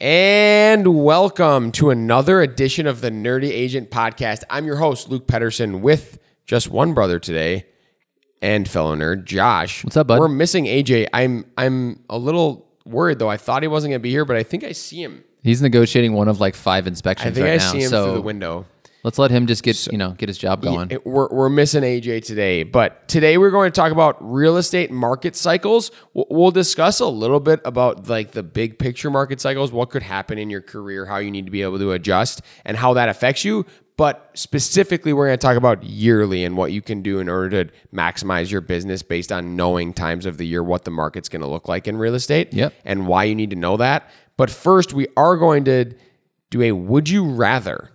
And welcome to another edition of the Nerdy Agent Podcast. I'm your host, Luke Pettersen, with just one brother today and fellow nerd, Josh. What's up, bud? We're missing AJ. I'm I'm a little worried though. I thought he wasn't gonna be here, but I think I see him. He's negotiating one of like five I inspections think right I now. see him so through the window. Let's let him just get you know get his job going. It- we're, we're missing AJ today, but today we're going to talk about real estate market cycles. We'll, we'll discuss a little bit about like the big picture market cycles, what could happen in your career, how you need to be able to adjust, and how that affects you. But specifically, we're going to talk about yearly and what you can do in order to maximize your business based on knowing times of the year what the market's going to look like in real estate Yep. and why you need to know that. But first, we are going to do a would you rather.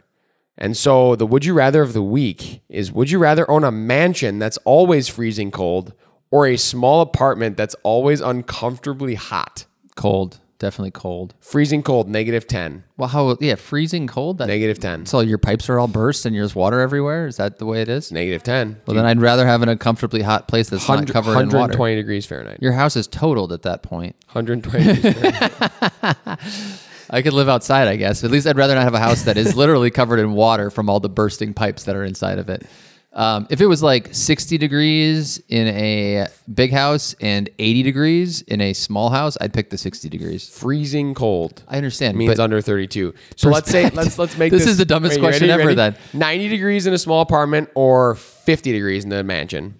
And so the would you rather of the week is would you rather own a mansion that's always freezing cold or a small apartment that's always uncomfortably hot? cold, definitely cold. Freezing cold, negative 10. Well, how yeah, freezing cold. That, Negative 10. so your pipes are all burst and there's water everywhere. Is that the way it is? Negative 10. Well, then I'd rather have an uncomfortably hot place that's not 100 covered in water. 120 degrees Fahrenheit. Your house is totaled at that point. 120 degrees Fahrenheit. I could live outside, I guess. At least I'd rather not have a house that is literally covered in water from all the bursting pipes that are inside of it. Um, if it was like 60 degrees in a big house and 80 degrees in a small house, I'd pick the 60 degrees. Freezing cold. I understand. means but under 32. So let's say let's let's make This this is the dumbest question ready? Ever, ready? then. 90 degrees in a small apartment or 50 degrees in the mansion.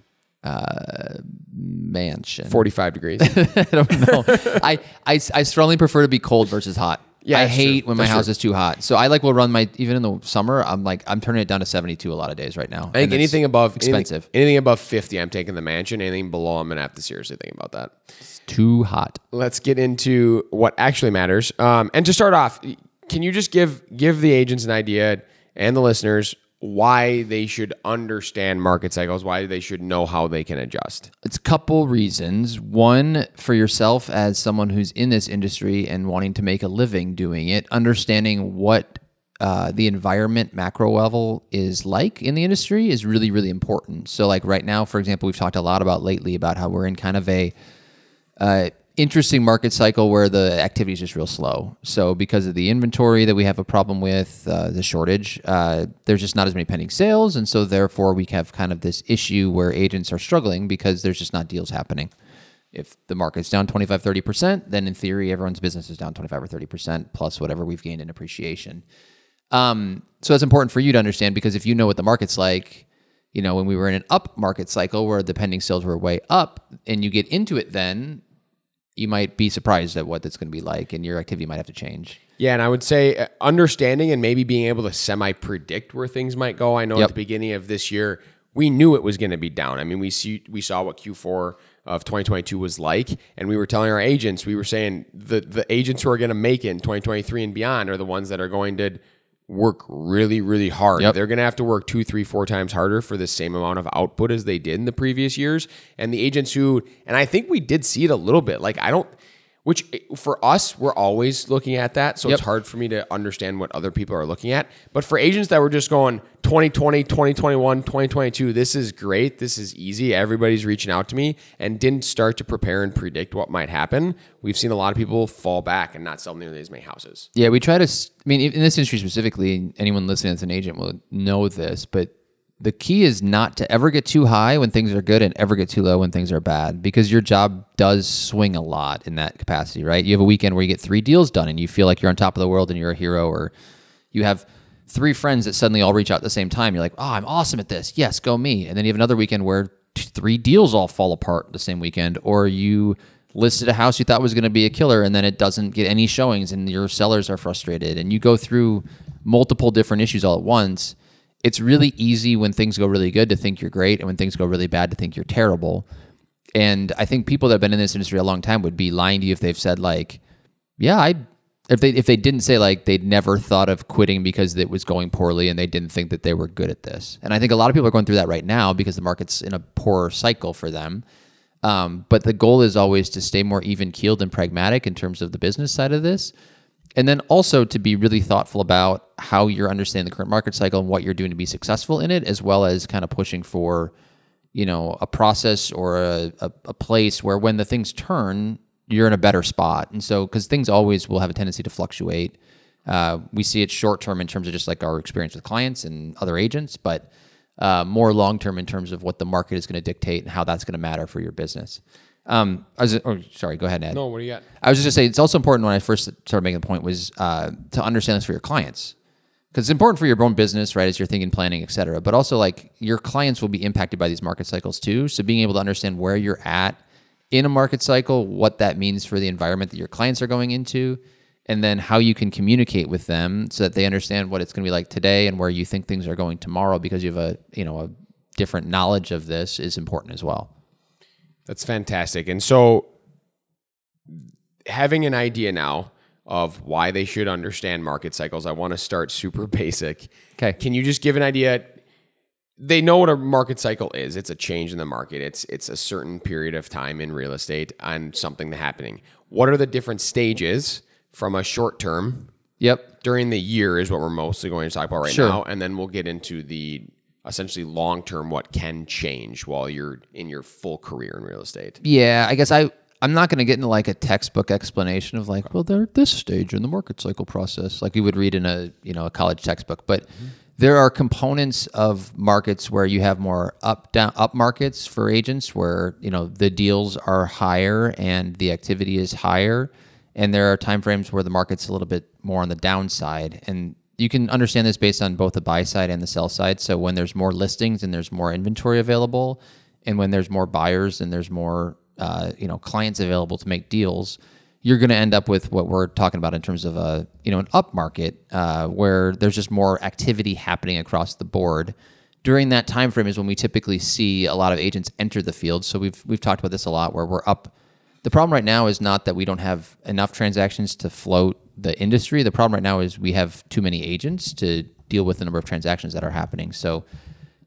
mansion. 45 degrees. I don't know. I, I, I strongly prefer to be cold versus hot. Yeah, I hate true. when my That's house true. is too hot. So I like will run my even in the summer. I'm like I'm turning it down to 72 a lot of days right now. I think anything above expensive. Anything, anything above 50, I'm taking the mansion. Anything below, I'm gonna have to seriously think about that. It's too hot. Let's get into what actually matters. Um, and to start off, can you just give give the agents an idea and the listeners why they should understand market cycles, why they should know how they can adjust? It's a couple reasons. One, for yourself as someone who's in this industry and wanting to make a living doing it, understanding what uh, the environment macro level is like in the industry is really, really important. So, like right now, for example, we've talked a lot about lately about how we're in kind of a uh, interesting market cycle where the activity is just real slow. So because of the inventory that we have a problem with, uh, the shortage, uh, there's just not as many pending sales, and so therefore we have kind of this issue where agents are struggling because there's just not deals happening. If the market's down 25, 30%, then in theory, everyone's business is down 25 or 30% plus whatever we've gained in appreciation. Um, so that's important for you to understand because if you know what the market's like, you know, when we were in an up market cycle where the pending sales were way up and you get into it then, you might be surprised at what that's going to be like and your activity might have to change. Yeah, and I would say uh, understanding and maybe being able to semi predict where things might go. I know at the beginning of this year, we knew it was going to be down. I mean, we see we saw what Q4 of 2022 was like, and we were telling our agents, we were saying the the agents who are going to make it in 2023 and beyond are the ones that are going to work really, really hard. Yep. They're going to have to work two, three, four times harder for the same amount of output as they did in the previous years. And the agents who, and I think we did see it a little bit. Like I don't, which eh, for us, we're always looking at that. So it's hard for me to understand what other people are looking at. But for agents that were just going 2020, 2021, 2022, this is great. This is easy. Everybody's reaching out to me and didn't start to prepare and predict what might happen. We've seen a lot of people fall back and not sell nearly as many houses. Yeah, we try to. i mean, in this industry specifically, anyone listening as an agent will know this, but the key is not to ever get too high when things are good and ever get too low when things are bad because your job does swing a lot in that capacity, right? You have a weekend where you get three deals done and you feel like you're on top of the world and you're a hero, or you have three friends that suddenly all reach out at the same time. You're like, oh, I'm awesome at this. Yes, go me. And then you have another weekend where three deals all fall apart the same weekend, or you listed a house you thought was going to be a killer and then it doesn't get any showings and your sellers are frustrated and you go through multiple different issues all at once it's really easy when things go really good to think you're great and when things go really bad to think you're terrible. And i think people that have been in this industry a long time would be lying to you if they've said like yeah i if they if they didn't say like they'd never thought of quitting because it was going poorly and they didn't think that they were good at this. And i think a lot of people are going through that right now because the market's in a poor cycle for them. Um, but the goal is always to stay more even keeled and pragmatic in terms of the business side of this. And then also to be really thoughtful about how you're understanding the current market cycle and what you're doing to be successful in it, as well as kind of pushing for, you know, a process or a, a, a place where when the things turn, you're in a better spot. And so, because things always will have a tendency to fluctuate. Uh, we see it short term in terms of just like our experience with clients and other agents, but uh, more long term in terms of what the market is going to dictate and how that's going to matter for your business. Um, I was, oh, sorry, go ahead, Ed. No, what do you got? I was just gonna say it's also important when I first started making the point was uh, to understand this for your clients because it's important for your own business, right? As you're thinking, planning, et cetera. But also like your clients will be impacted by these market cycles too. So being able to understand where you're at in a market cycle, what that means for the environment that your clients are going into, and then how you can communicate with them so that they understand what it's going to be like today and where you think things are going tomorrow because you have a you know a different knowledge of this is important as well. That's fantastic. And so having an idea now of why they should understand market cycles, I want to start super basic. Okay. Can you just give an idea? They know what a market cycle is. It's a change in the market. It's it's a certain period of time in real estate and something happening. What are the different stages from a short term Yep. during the year is what we're mostly going to talk about right Sure. now, and then we'll get into the essentially long term what can change while you're in your full career in real estate. Yeah, I guess I I'm not going to get into like a textbook explanation of like, well, they're at this stage in the market cycle process, like you would read in a you know a college textbook. But mm-hmm. there are components of markets where you have more up down up markets for agents, where you know the deals are higher and the activity is higher, and there are timeframes where the market's a little bit more on the downside and you can understand this based on both the buy side and the sell side. So when there's more listings and there's more inventory available, and when there's more buyers and there's more uh, you know clients available to make deals, you're going to end up with what we're talking about in terms of a you know an up market uh, where there's just more activity happening across the board. During that time frame is when we typically see a lot of agents enter the field. So we've we've talked about this a lot, where we're up. The problem right now is not that we don't have enough transactions to float the industry. The problem right now is we have too many agents to deal with the number of transactions that are happening. So,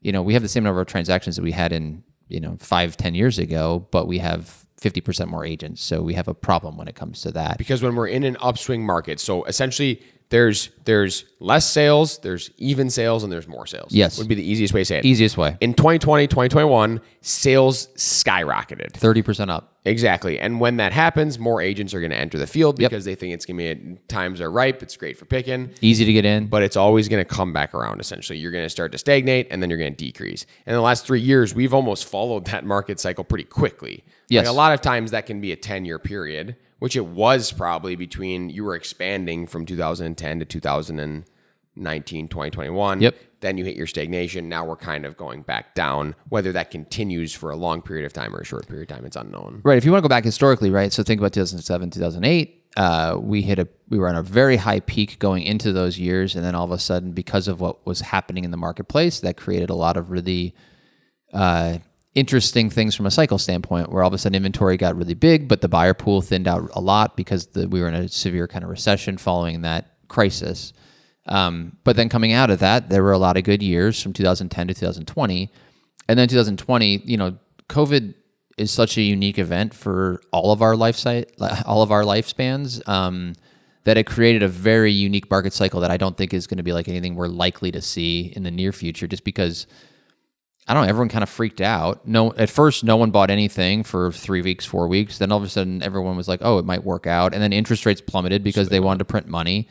you know, we have the same number of transactions that we had in, you know, five, ten years ago, but we have 50% more agents. So we have a problem when it comes to that. because when we're in an upswing market, so essentially there's there's less sales, there's even sales, and there's more sales. Yes. would be the easiest way to say it. Easiest way. In 2020, 2021, sales skyrocketed. 30% up. Exactly. And when that happens, more agents are going to enter the field because they think it's going to be times are ripe. It's great for picking, Easy to get in. but it's always going to come back around essentially. You're going to start to stagnate and then you're going to decrease. And in the last three years, we've almost followed that market cycle pretty quickly. Yes. Like a lot of times that can be a 10 year period, which it was probably between you were expanding from 2010 to 2019, 2021. Yep. Then you hit your stagnation. Now we're kind of going back down. Whether that continues for a long period of time or a short period of time, it's unknown. Right. If you want to go back historically, right? So think about 2007, 2008. Uh, we hit a we were on a very high peak going into those years, and then all of a sudden, because of what was happening in the marketplace, that created a lot of really uh, interesting things from a cycle standpoint. Where all of a sudden inventory got really big, but the buyer pool thinned out a lot because the, we were in a severe kind of recession following that crisis. Um, but then coming out of that, there were a lot of good years from 2010 to 2020. And then 2020, you know, COVID is such a unique event for all of our life site, all of our lifespans, um, that it created a very unique market cycle that I don't think is going to be like anything we're likely to see in the near future, just because I don't know, everyone kind of freaked out. No, at first, no one bought anything for three weeks, four weeks. Then all of a sudden, everyone was like, "Oh, it might work out." And then interest rates plummeted because they wanted to print money.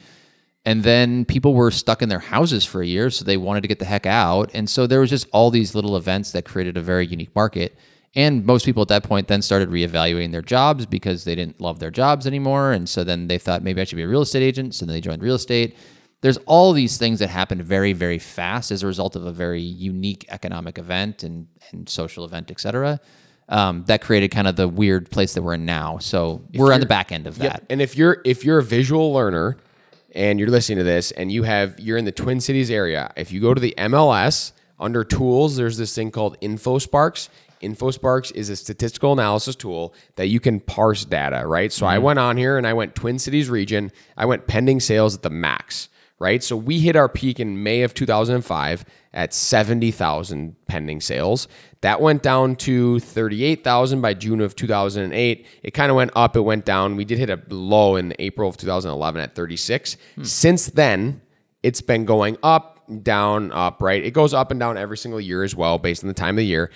And then people were stuck in their houses for a year, so they wanted to get the heck out. And so there was just all these little events that created a very unique market. And most people at that point then started reevaluating their jobs because they didn't love their jobs anymore. And so then they thought maybe I should be a real estate agent. So then they joined real estate. There's all these things that happened very, very fast as a result of a very unique economic event and, and social event, et cetera, um, that created kind of the weird place that we're in now. So we're on the back end of that. And if you're if you're a visual learner and you're listening to this and you have you're in the Twin Cities area, if you go to the MLS under tools, there's this thing called InfoSparks. InfoSparks is a statistical analysis tool that you can parse data, right? So I went on here and I went Twin Cities region. I went pending sales at the max, right? So we hit our peak in May of 2005 at 70,000 pending sales. That went down to 38,000 by June of 2008. It kind of went up, it went down. We did hit a low in April of 2011 at 36. Hmm. Since then, it's been going up, down, up, right? It goes up and down every single year as well, based on the time of the year.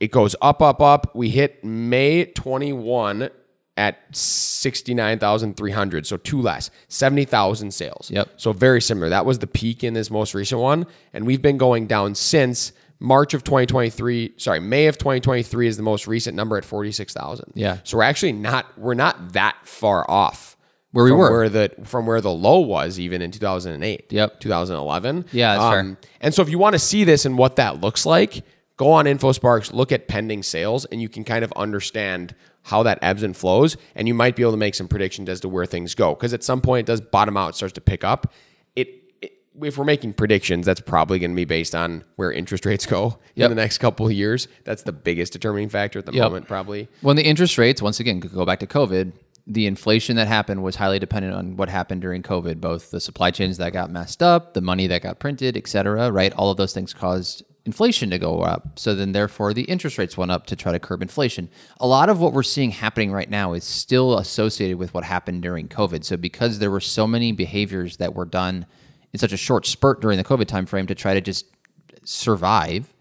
It goes up, up, up. We hit May 21 at 69,300. So two less, 70,000 sales. Yep. So very similar. That was the peak in this most recent one. And we've been going down since March of 2023. Sorry, May of 2023 is the most recent number at 46,000. Yeah. So we're actually not, we're not that far off Where we from were. Where the, from where the low was even in 2008. Yep. 2011. Yeah, that's fair. Um, and so if you want to see this and what that looks like, go on InfoSparks, look at pending sales, and you can kind of understand how that ebbs and flows. And you might be able to make some predictions as to where things go. Because at some point it does bottom out, starts to pick up. It, it if we're making predictions, that's probably going to be based on where interest rates go Yep. in the next couple of years. That's the biggest determining factor at the Yep. moment, probably. When the interest rates, once again, go back to COVID, the inflation that happened was highly dependent on what happened during COVID, both the supply chains that got messed up, the money that got printed, et cetera, right? All of those things caused inflation to go up. So then, therefore, the interest rates went up to try to curb inflation. A lot of what we're seeing happening right now is still associated with what happened during COVID. So, because there were so many behaviors that were done in such a short spurt during the COVID timeframe to try to just survive,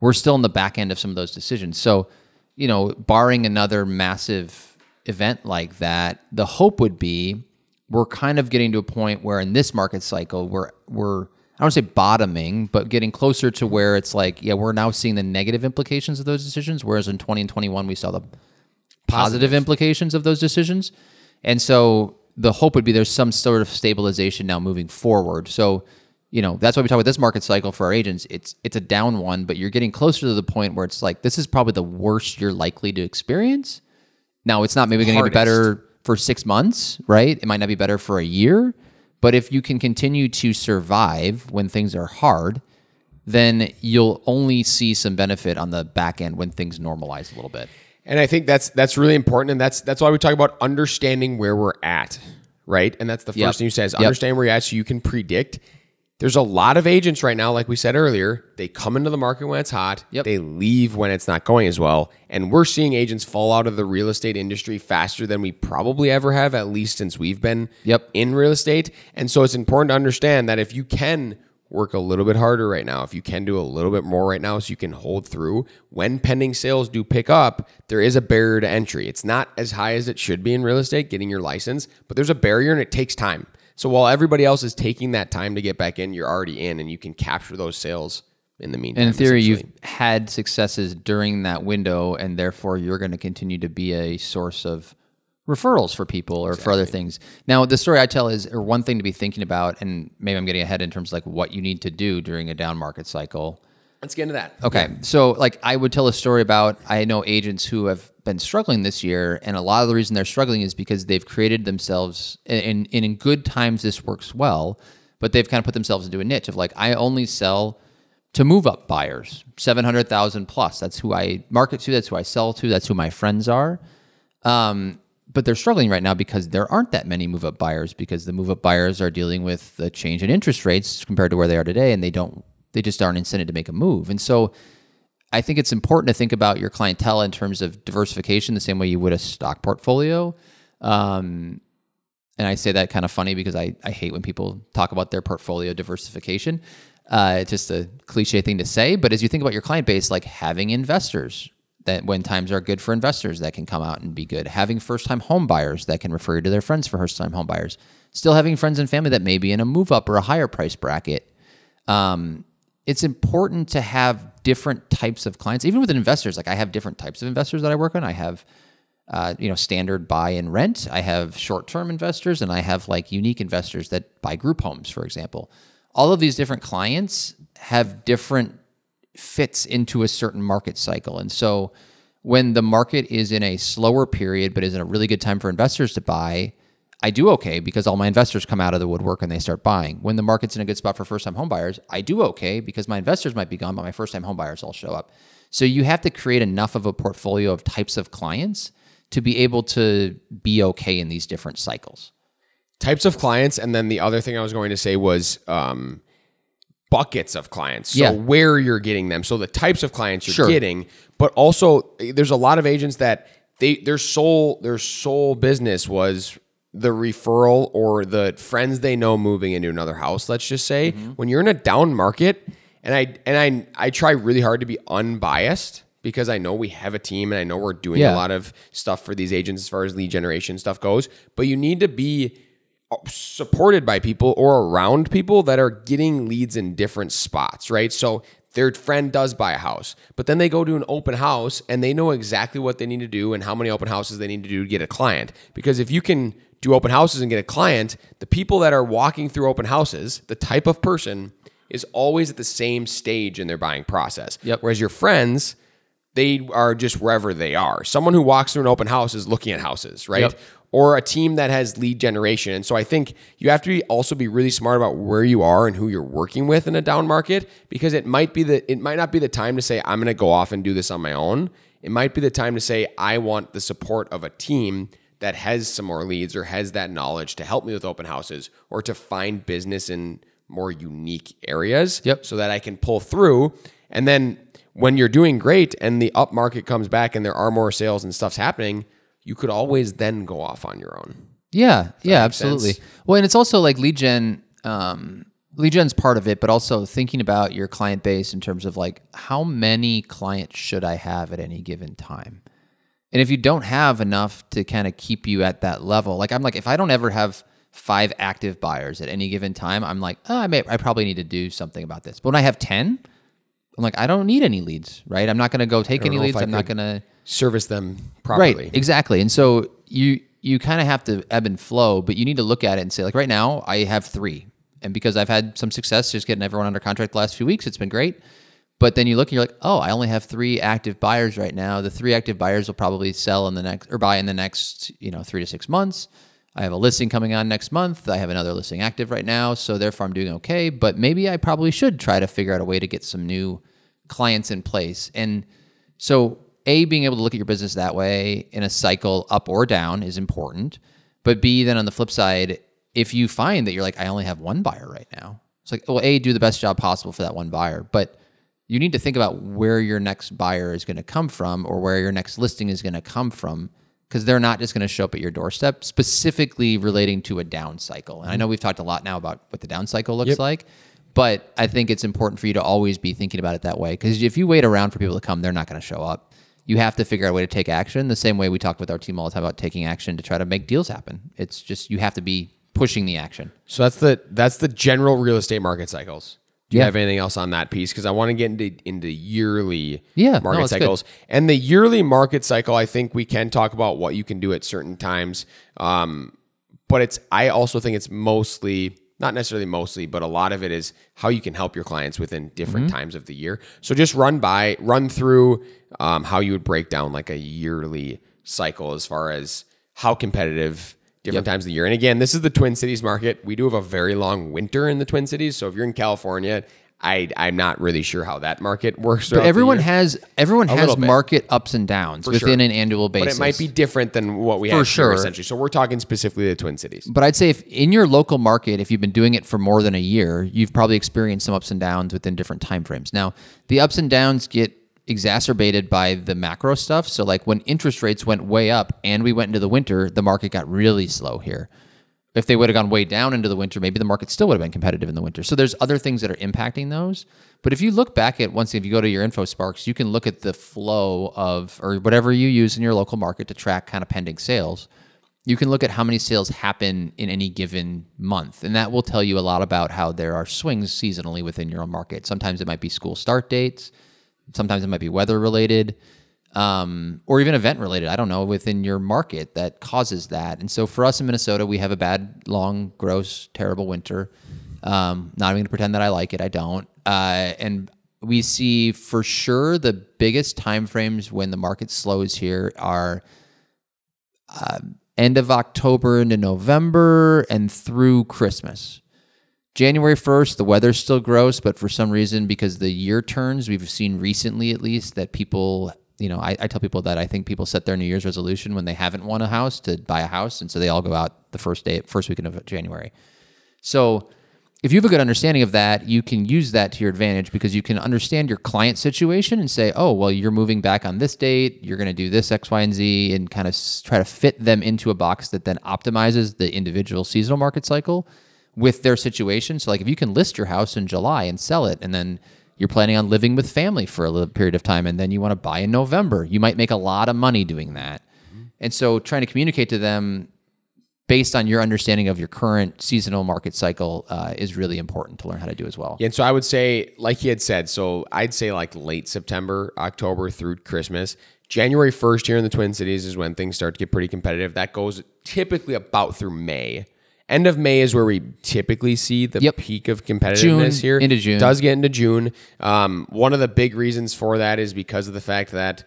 we're still in the back end of some of those decisions. So, you know, barring another massive event like that, the hope would be we're kind of getting to a point where in this market cycle we're we're I don't want to say bottoming, but getting closer to where it's like, yeah, we're now seeing the negative implications of those decisions, whereas in 20 and 21 we saw the positive implications of those decisions. And so the hope would be there's some sort of stabilization now moving forward. So, you know, that's why we talk about this market cycle for our agents. It's it's a down one, but you're getting closer to the point where it's like this is probably the worst you're likely to experience. Now, it's not maybe going to get better for 6 months, right? It might not be better for a year, but if you can continue to survive when things are hard, then you'll only see some benefit on the back end when things normalize a little bit. And I think that's that's really important, and that's that's why we talk about understanding where we're at, right? And that's the first Yep. thing you say is Yep. understand where you're at, so you can predict. There's a lot of agents right now, like we said earlier, they come into the market when it's hot, Yep. they leave when it's not going as well, and we're seeing agents fall out of the real estate industry faster than we probably ever have, at least since we've been Yep. in real estate. And so it's important to understand that if you can work a little bit harder right now, if you can do a little bit more right now so you can hold through, when pending sales do pick up, there is a barrier to entry. It's not as high as it should be in real estate getting your license, but there's a barrier and it takes time. So while everybody else is taking that time to get back in, you're already in and you can capture those sales in the meantime. And in theory, you've had successes during that window, and therefore you're going to continue to be a source of referrals for people or for other things. Now, the story I tell is, or one thing to be thinking about, and maybe I'm getting ahead in terms of like what you need to do during a down market cycle. Let's get into that. Okay. So, like, I would tell a story about I know agents who have been struggling this year, and a lot of the reason they're struggling is because they've created themselves, and, and in good times, this works well, but they've kind of put themselves into a niche of like, I only sell to move up buyers, 700,000 plus. That's who I market to, that's who I sell to, that's who my friends are. Um, but they're struggling right now because there aren't that many move up buyers because the move up buyers are dealing with the change in interest rates compared to where they are today and they don't they just aren't incented to make a move. And so I think it's important to think about your clientele in terms of diversification the same way you would a stock portfolio. Um, and I say that kind of funny because I, I hate when people talk about their portfolio diversification. Uh, it's just a cliche thing to say. But as you think about your client base, like having investors that when times are good for investors that can come out and be good, having first time home buyers that can refer you to their friends for first time home buyers, still having friends and family that may be in a move up or a higher price bracket. Um, it's important to have different types of clients, even with investors. Like I have different types of investors that I work on. I have uh, you know, standard buy and rent. I have short-term investors, and I have like unique investors that buy group homes, for example. All of these different clients have different fits into a certain market cycle, and so when the market is in a slower period, but is in a really good time for investors to buy, I do okay because all my investors come out of the woodwork and they start buying. When the market's in a good spot for first-time home buyers, I do okay because my investors might be gone, but my first-time home buyers all show up. So you have to create enough of a portfolio of types of clients to be able to be okay in these different cycles. types of clients and then the other thing i was going to say was um, buckets of clients so Yeah. where you're getting them so the types of clients you're Sure. getting but also there's a lot of agents that they their sole their sole business was the referral or the friends they know moving into another house let's just say Mm-hmm. when you're in a down market and i and i i try really hard to be unbiased because I know we have a team and I know we're doing Yeah. a lot of stuff for these agents as far as lead generation stuff goes. But you need to be uh, supported by people or around people that are getting leads in different spots, right? So their friend does buy a house, but then they go to an open house and they know exactly what they need to do and how many open houses they need to do to get a client. Because if you can do open houses and get a client, the people that are walking through open houses, the type of person is always at the same stage in their buying process. Yep. Whereas your friends, they are just wherever they are. Someone who walks through an open house is looking at houses, right? Yep. Or a team that has lead generation. And so I think you have to be also be really smart about where you are and who you're working with in a down market because it might be the it might not be the time to say I'm going to go off and do this on my own. It might be the time to say I want the support of a team that has some more leads or has that knowledge to help me with open houses or to find business in more unique areas Yep. so that I can pull through. And then when you're doing great and the up market comes back and there are more sales and stuff's happening, you could always then go off on your own. Yeah, yeah, absolutely. sense. Well, and it's also like lead gen. Um, lead gen's part of it, but also thinking about your client base in terms of like how many clients should I have at any given time. And if you don't have enough to kind of keep you at that level, like I'm like, if I don't ever have five active buyers at any given time, I'm like, oh, I may, I probably need to do something about this. But when I have ten, I'm like, I don't need any leads, right? I'm not going to go take any leads. I'm not going to Service them properly. Right, exactly. And so you you kind of have to ebb and flow, but you need to look at it and say, like right now, I have three, and because I've had some success just getting everyone under contract the last few weeks, it's been great. But then you look and you're like, oh, I only have three active buyers right now. The three active buyers will probably sell in the next or buy in the next, you know, three to six months. I have a listing coming on next month. I have another listing active right now, so therefore I'm doing okay. But maybe I probably should try to figure out a way to get some new clients in place. And so, A, being able to look at your business that way in a cycle up or down is important. But B, then on the flip side, if you find that you're like, I only have one buyer right now, it's like, well, A, do the best job possible for that one buyer. But you need to think about where your next buyer is going to come from or where your next listing is going to come from because they're not just going to show up at your doorstep, specifically relating to a down cycle. And I know mm-hmm. we've talked a lot now about what the down cycle looks like. But I think it's important for you to always be thinking about it that way. Because if you wait around for people to come, they're not going to show up. You have to figure out a way to take action. The same way we talked with our team all the time about taking action to try to make deals happen. It's just you have to be pushing the action. So that's the that's the general real estate market cycles. Do you Yeah. have anything else on that piece? Because I want to get into into yearly Yeah, no, market good. cycles. And the yearly market cycle, I think we can talk about what you can do at certain times. Um, but it's I also think it's mostly not necessarily mostly, but a lot of it is how you can help your clients within different Mm-hmm. times of the year. So just run by, run through um, how you would break down like a yearly cycle as far as how competitive different times of the year. And again, this is the Twin Cities market. We do have a very long winter in the Twin Cities. So if you're in California, I I'm not really sure how that market works. But everyone has everyone has market ups and downs within sure. an annual basis. but it might be different than what we For have sure. essentially. So we're talking specifically the Twin Cities. But I'd say if in your local market, if you've been doing it for more than a year, you've probably experienced some ups and downs within different timeframes. Now, the ups and downs get exacerbated by the macro stuff. So like when interest rates went way up and we went into the winter, the market got really slow here. If they would have gone way down into the winter, maybe the market still would have been competitive in the winter. So there's other things that are impacting those. But if you look back at once, if you go to your InfoSparks, you can look at the flow of or whatever you use in your local market to track kind of pending sales you can look at how many sales happen in any given month and that will tell you a lot about how there are swings seasonally within your own market sometimes it might be school start dates sometimes it might be weather related um, or even event related i don't know within your market that causes that. And so for us in minnesota we have a bad long gross terrible winter. Um, not even to pretend that i like it i don't. Uh, and we see for sure the biggest time frames when the market slows here are end of October into November and through Christmas. January 1st, the weather's still gross, but for some reason, because the year turns, we've seen recently at least that people, you know, I, I tell people that I think people set their New Year's resolution when they haven't won a house to buy a house. And so they all go out the first day, first weekend of January. So if you have a good understanding of that, you can use that to your advantage because you can understand your client situation and say, oh, well, you're moving back on this date. You're going to do this X, Y, and Z and kind of try to fit them into a box that then optimizes the individual seasonal market cycle with their situation. So, like, if you can list your house in July and sell it, and then you're planning on living with family for a little period of time and then you want to buy in November. You might make a lot of money doing that. And so trying to communicate to them based on your understanding of your current seasonal market cycle uh, is really important to learn how to do as well. Yeah, and so I would say, like he had said, so I'd say like late September, October through Christmas. January 1st here in the Twin Cities is when things start to get pretty competitive. That goes typically about through May. End of May is where we typically see the Yep. peak of competitiveness June here. into June. Does get into June. Um, one of the big reasons for that is because of the fact that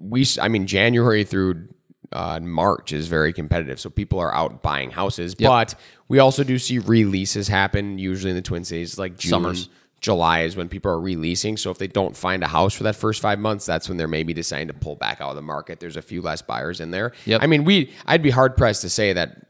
we, I mean, January through uh, March is very competitive. So people are out buying houses, but we also do see releases happen usually in the Twin Cities, like June, Summers. July is when people are releasing. So if they don't find a house for that first five months, that's when they're maybe deciding to pull back out of the market. There's a few less buyers in there. Yep. I mean, we, I'd be hard pressed to say that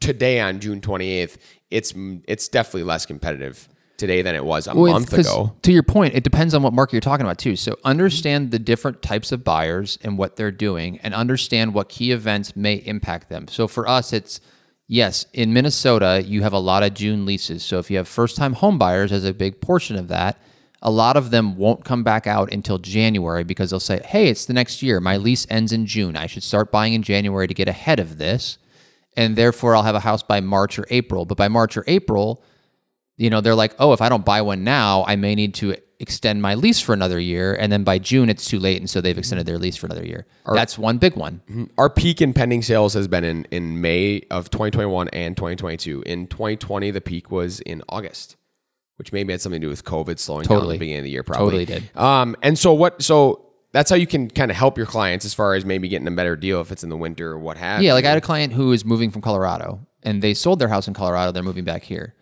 today on June 28th, it's it's definitely less competitive today than it was a Well, month ago. To your point, it depends on what market you're talking about too. So understand the different types of buyers and what they're doing, and understand what key events may impact them. So for us, it's yes, in Minnesota, you have a lot of June leases. So if you have first-time home buyers as a big portion of that, a lot of them won't come back out until January because they'll say, "Hey, it's the next year. My lease ends in June. I should start buying in January to get ahead of this." And therefore, I'll have a house by March or April. But by March or April, you know, they're like, oh, if I don't buy one now, I may need to extend my lease for another year. And then by June, it's too late. And so they've extended their lease for another year. That's one big one. Our peak in pending sales has been in, in May of 2021 and 2022. In 2020, the peak was in August, which maybe had something to do with COVID slowing down at Totally. the beginning of the year. Probably Totally did. Um, and so what? So that's how you can kind of help your clients as far as maybe getting a better deal if it's in the winter or what have. Yeah, you. like I had a client who is moving from Colorado and they sold their house in Colorado. They're moving back here.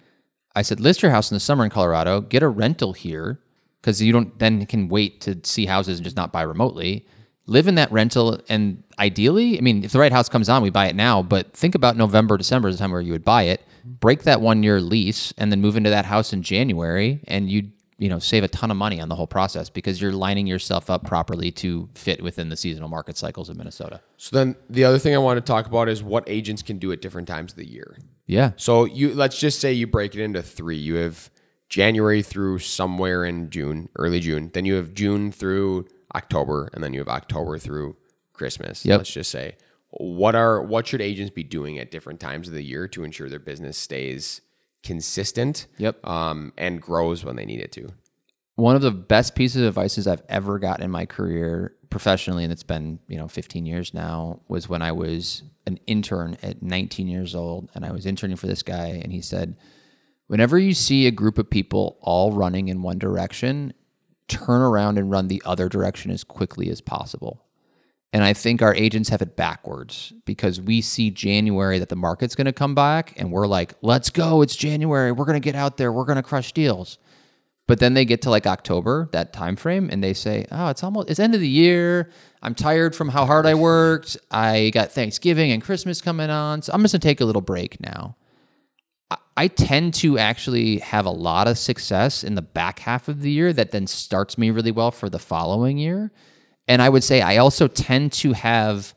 I said, list your house in the summer in Colorado, get a rental here because you don't then can wait to see houses and just not buy remotely. Live in that rental. And ideally, I mean, if the right house comes on, we buy it now. But think about November, December is the time where you would buy it, break that one year lease, and then move into that house in January. And you you know save a ton of money on the whole process because you're lining yourself up properly to fit within the seasonal market cycles of Minnesota. So then the other thing I want to talk about is what agents can do at different times of the year. Yeah. So you let's just say you break it into three. You have January through somewhere in June, early June. Then you have June through October, and then you have October through Christmas. Yep. Let's just say what are what should agents be doing at different times of the year to ensure their business stays consistent? Yep. Um, and grows when they need it to. one of the best pieces of advice I've ever got in my career professionally, and it's been, you know, 15 years now, was when I was an intern at 19 years old and I was interning for this guy. And he said, whenever you see a group of people all running in one direction, turn around and run the other direction as quickly as possible. And I think our agents have it backwards because we see January that the market's going to come back and we're like, let's go. It's January. We're going to get out there. We're going to crush deals. But then they get to like October, that time frame, and they say, "Oh, it's almost it's end of the year. I'm tired from how hard I worked. I got Thanksgiving and Christmas coming on, so I'm just gonna take a little break now." I tend to actually have a lot of success in the back half of the year that then starts me really well for the following year. And I would say I also tend to have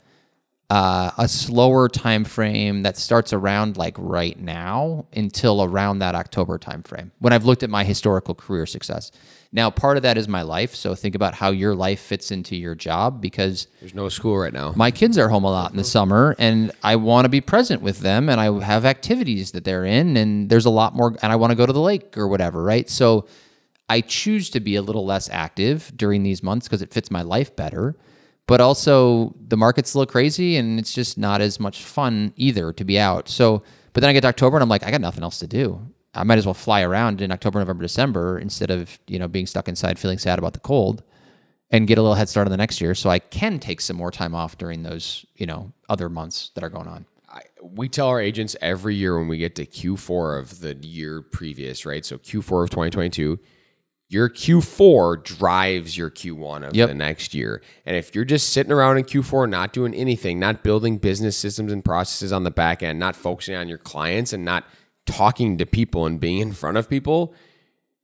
uh, a slower time frame that starts around like right now until around that October time frame when I've looked at my historical career success. Now, part of that is my life, so think about how your life fits into your job because There's no school right now. my kids are home a lot in the summer and I want to be present with them and I have activities that they're in and there's a lot more and I want to go to the lake or whatever, right? So I choose to be a little less active during these months because it fits my life better. But also the market's a little crazy and it's just not as much fun either to be out. So but then I get to October and I'm like, I got nothing else to do. I might as well fly around in October, November, December instead of, you know, being stuck inside feeling sad about the cold and get a little head start on the next year so I can take some more time off during those, you know, other months that are going on. We tell our agents every year when we get to Q4 of the year previous, right? So Q4 of 2022, your Q4 drives your Q1 of Yep. the next year. And if you're just sitting around in Q4, not doing anything, not building business systems and processes on the back end, not focusing on your clients and not talking to people and being in front of people,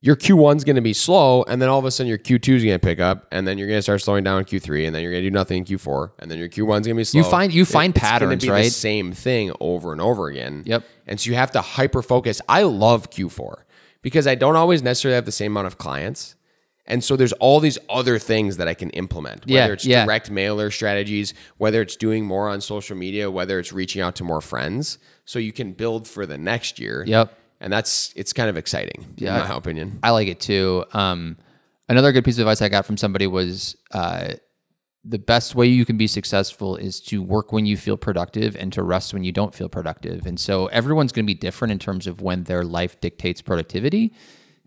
your Q1's going to be slow, and then all of a sudden your Q2 is going to pick up, and then you're going to start slowing down in Q3, and then you're going to do nothing in Q4, and then your Q1's going to be slow. You find- you find gonna patterns, right? same thing over and over again. Yep. And so you have to hyper focus. I love Q4 because I don't always necessarily have the same amount of clients. And so there's all these other things that I can implement, whether Yeah, it's yeah. direct mailer strategies, whether it's doing more on social media, whether it's reaching out to more friends. So you can build for the next year. Yep. And that's it's kind of exciting, Yeah. in my opinion. I like it too. Um, another good piece of advice I got from somebody was uh, the best way you can be successful is to work when you feel productive and to rest when you don't feel productive. And so everyone's going to be different in terms of when their life dictates productivity.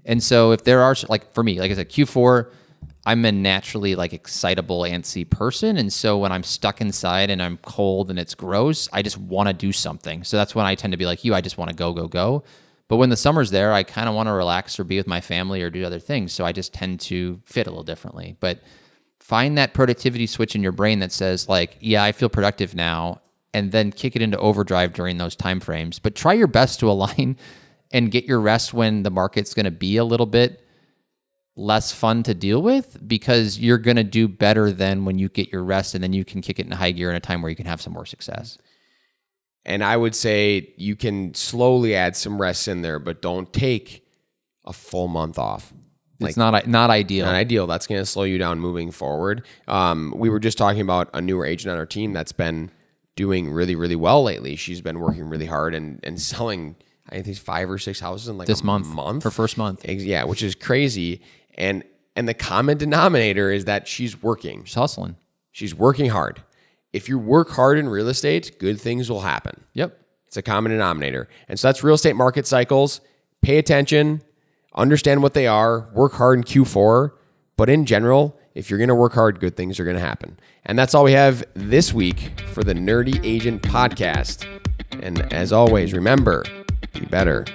And so if there are like for me, like I said, Q4, I'm a naturally like excitable, antsy person. And so when I'm stuck inside and I'm cold and it's gross, I just want to do something. So that's when I tend to be like you. I just want to go, go, go. But when the summer's there, I kind of want to relax or be with my family or do other things. So I just tend to fit a little differently. But find that productivity switch in your brain that says like, yeah, I feel productive now, and then kick it into overdrive during those time frames. But try your best to align and get your rest when the market's going to be a little bit less fun to deal with because you're going to do better than when you get your rest and then you can kick it in high gear in a time where you can have some more success. And I would say you can slowly add some rests in there, but don't take a full month off. It's not not ideal. Not ideal. That's going to slow you down moving forward. Um, we were just talking about a newer agent on our team that's been doing really, really well lately. She's been working really hard and, and selling, I think, five or six houses in like this a month, month. her first month. Yeah, which is crazy. And and the common denominator is that she's working. She's hustling. She's working hard. If you work hard in real estate, good things will happen. Yep. It's a common denominator. And so that's real estate market cycles. Pay attention, understand what they are, work hard in Q4. But in general, if you're going to work hard, good things are going to happen. And that's all we have this week for the Nerdy Agent Podcast. And as always, remember be better,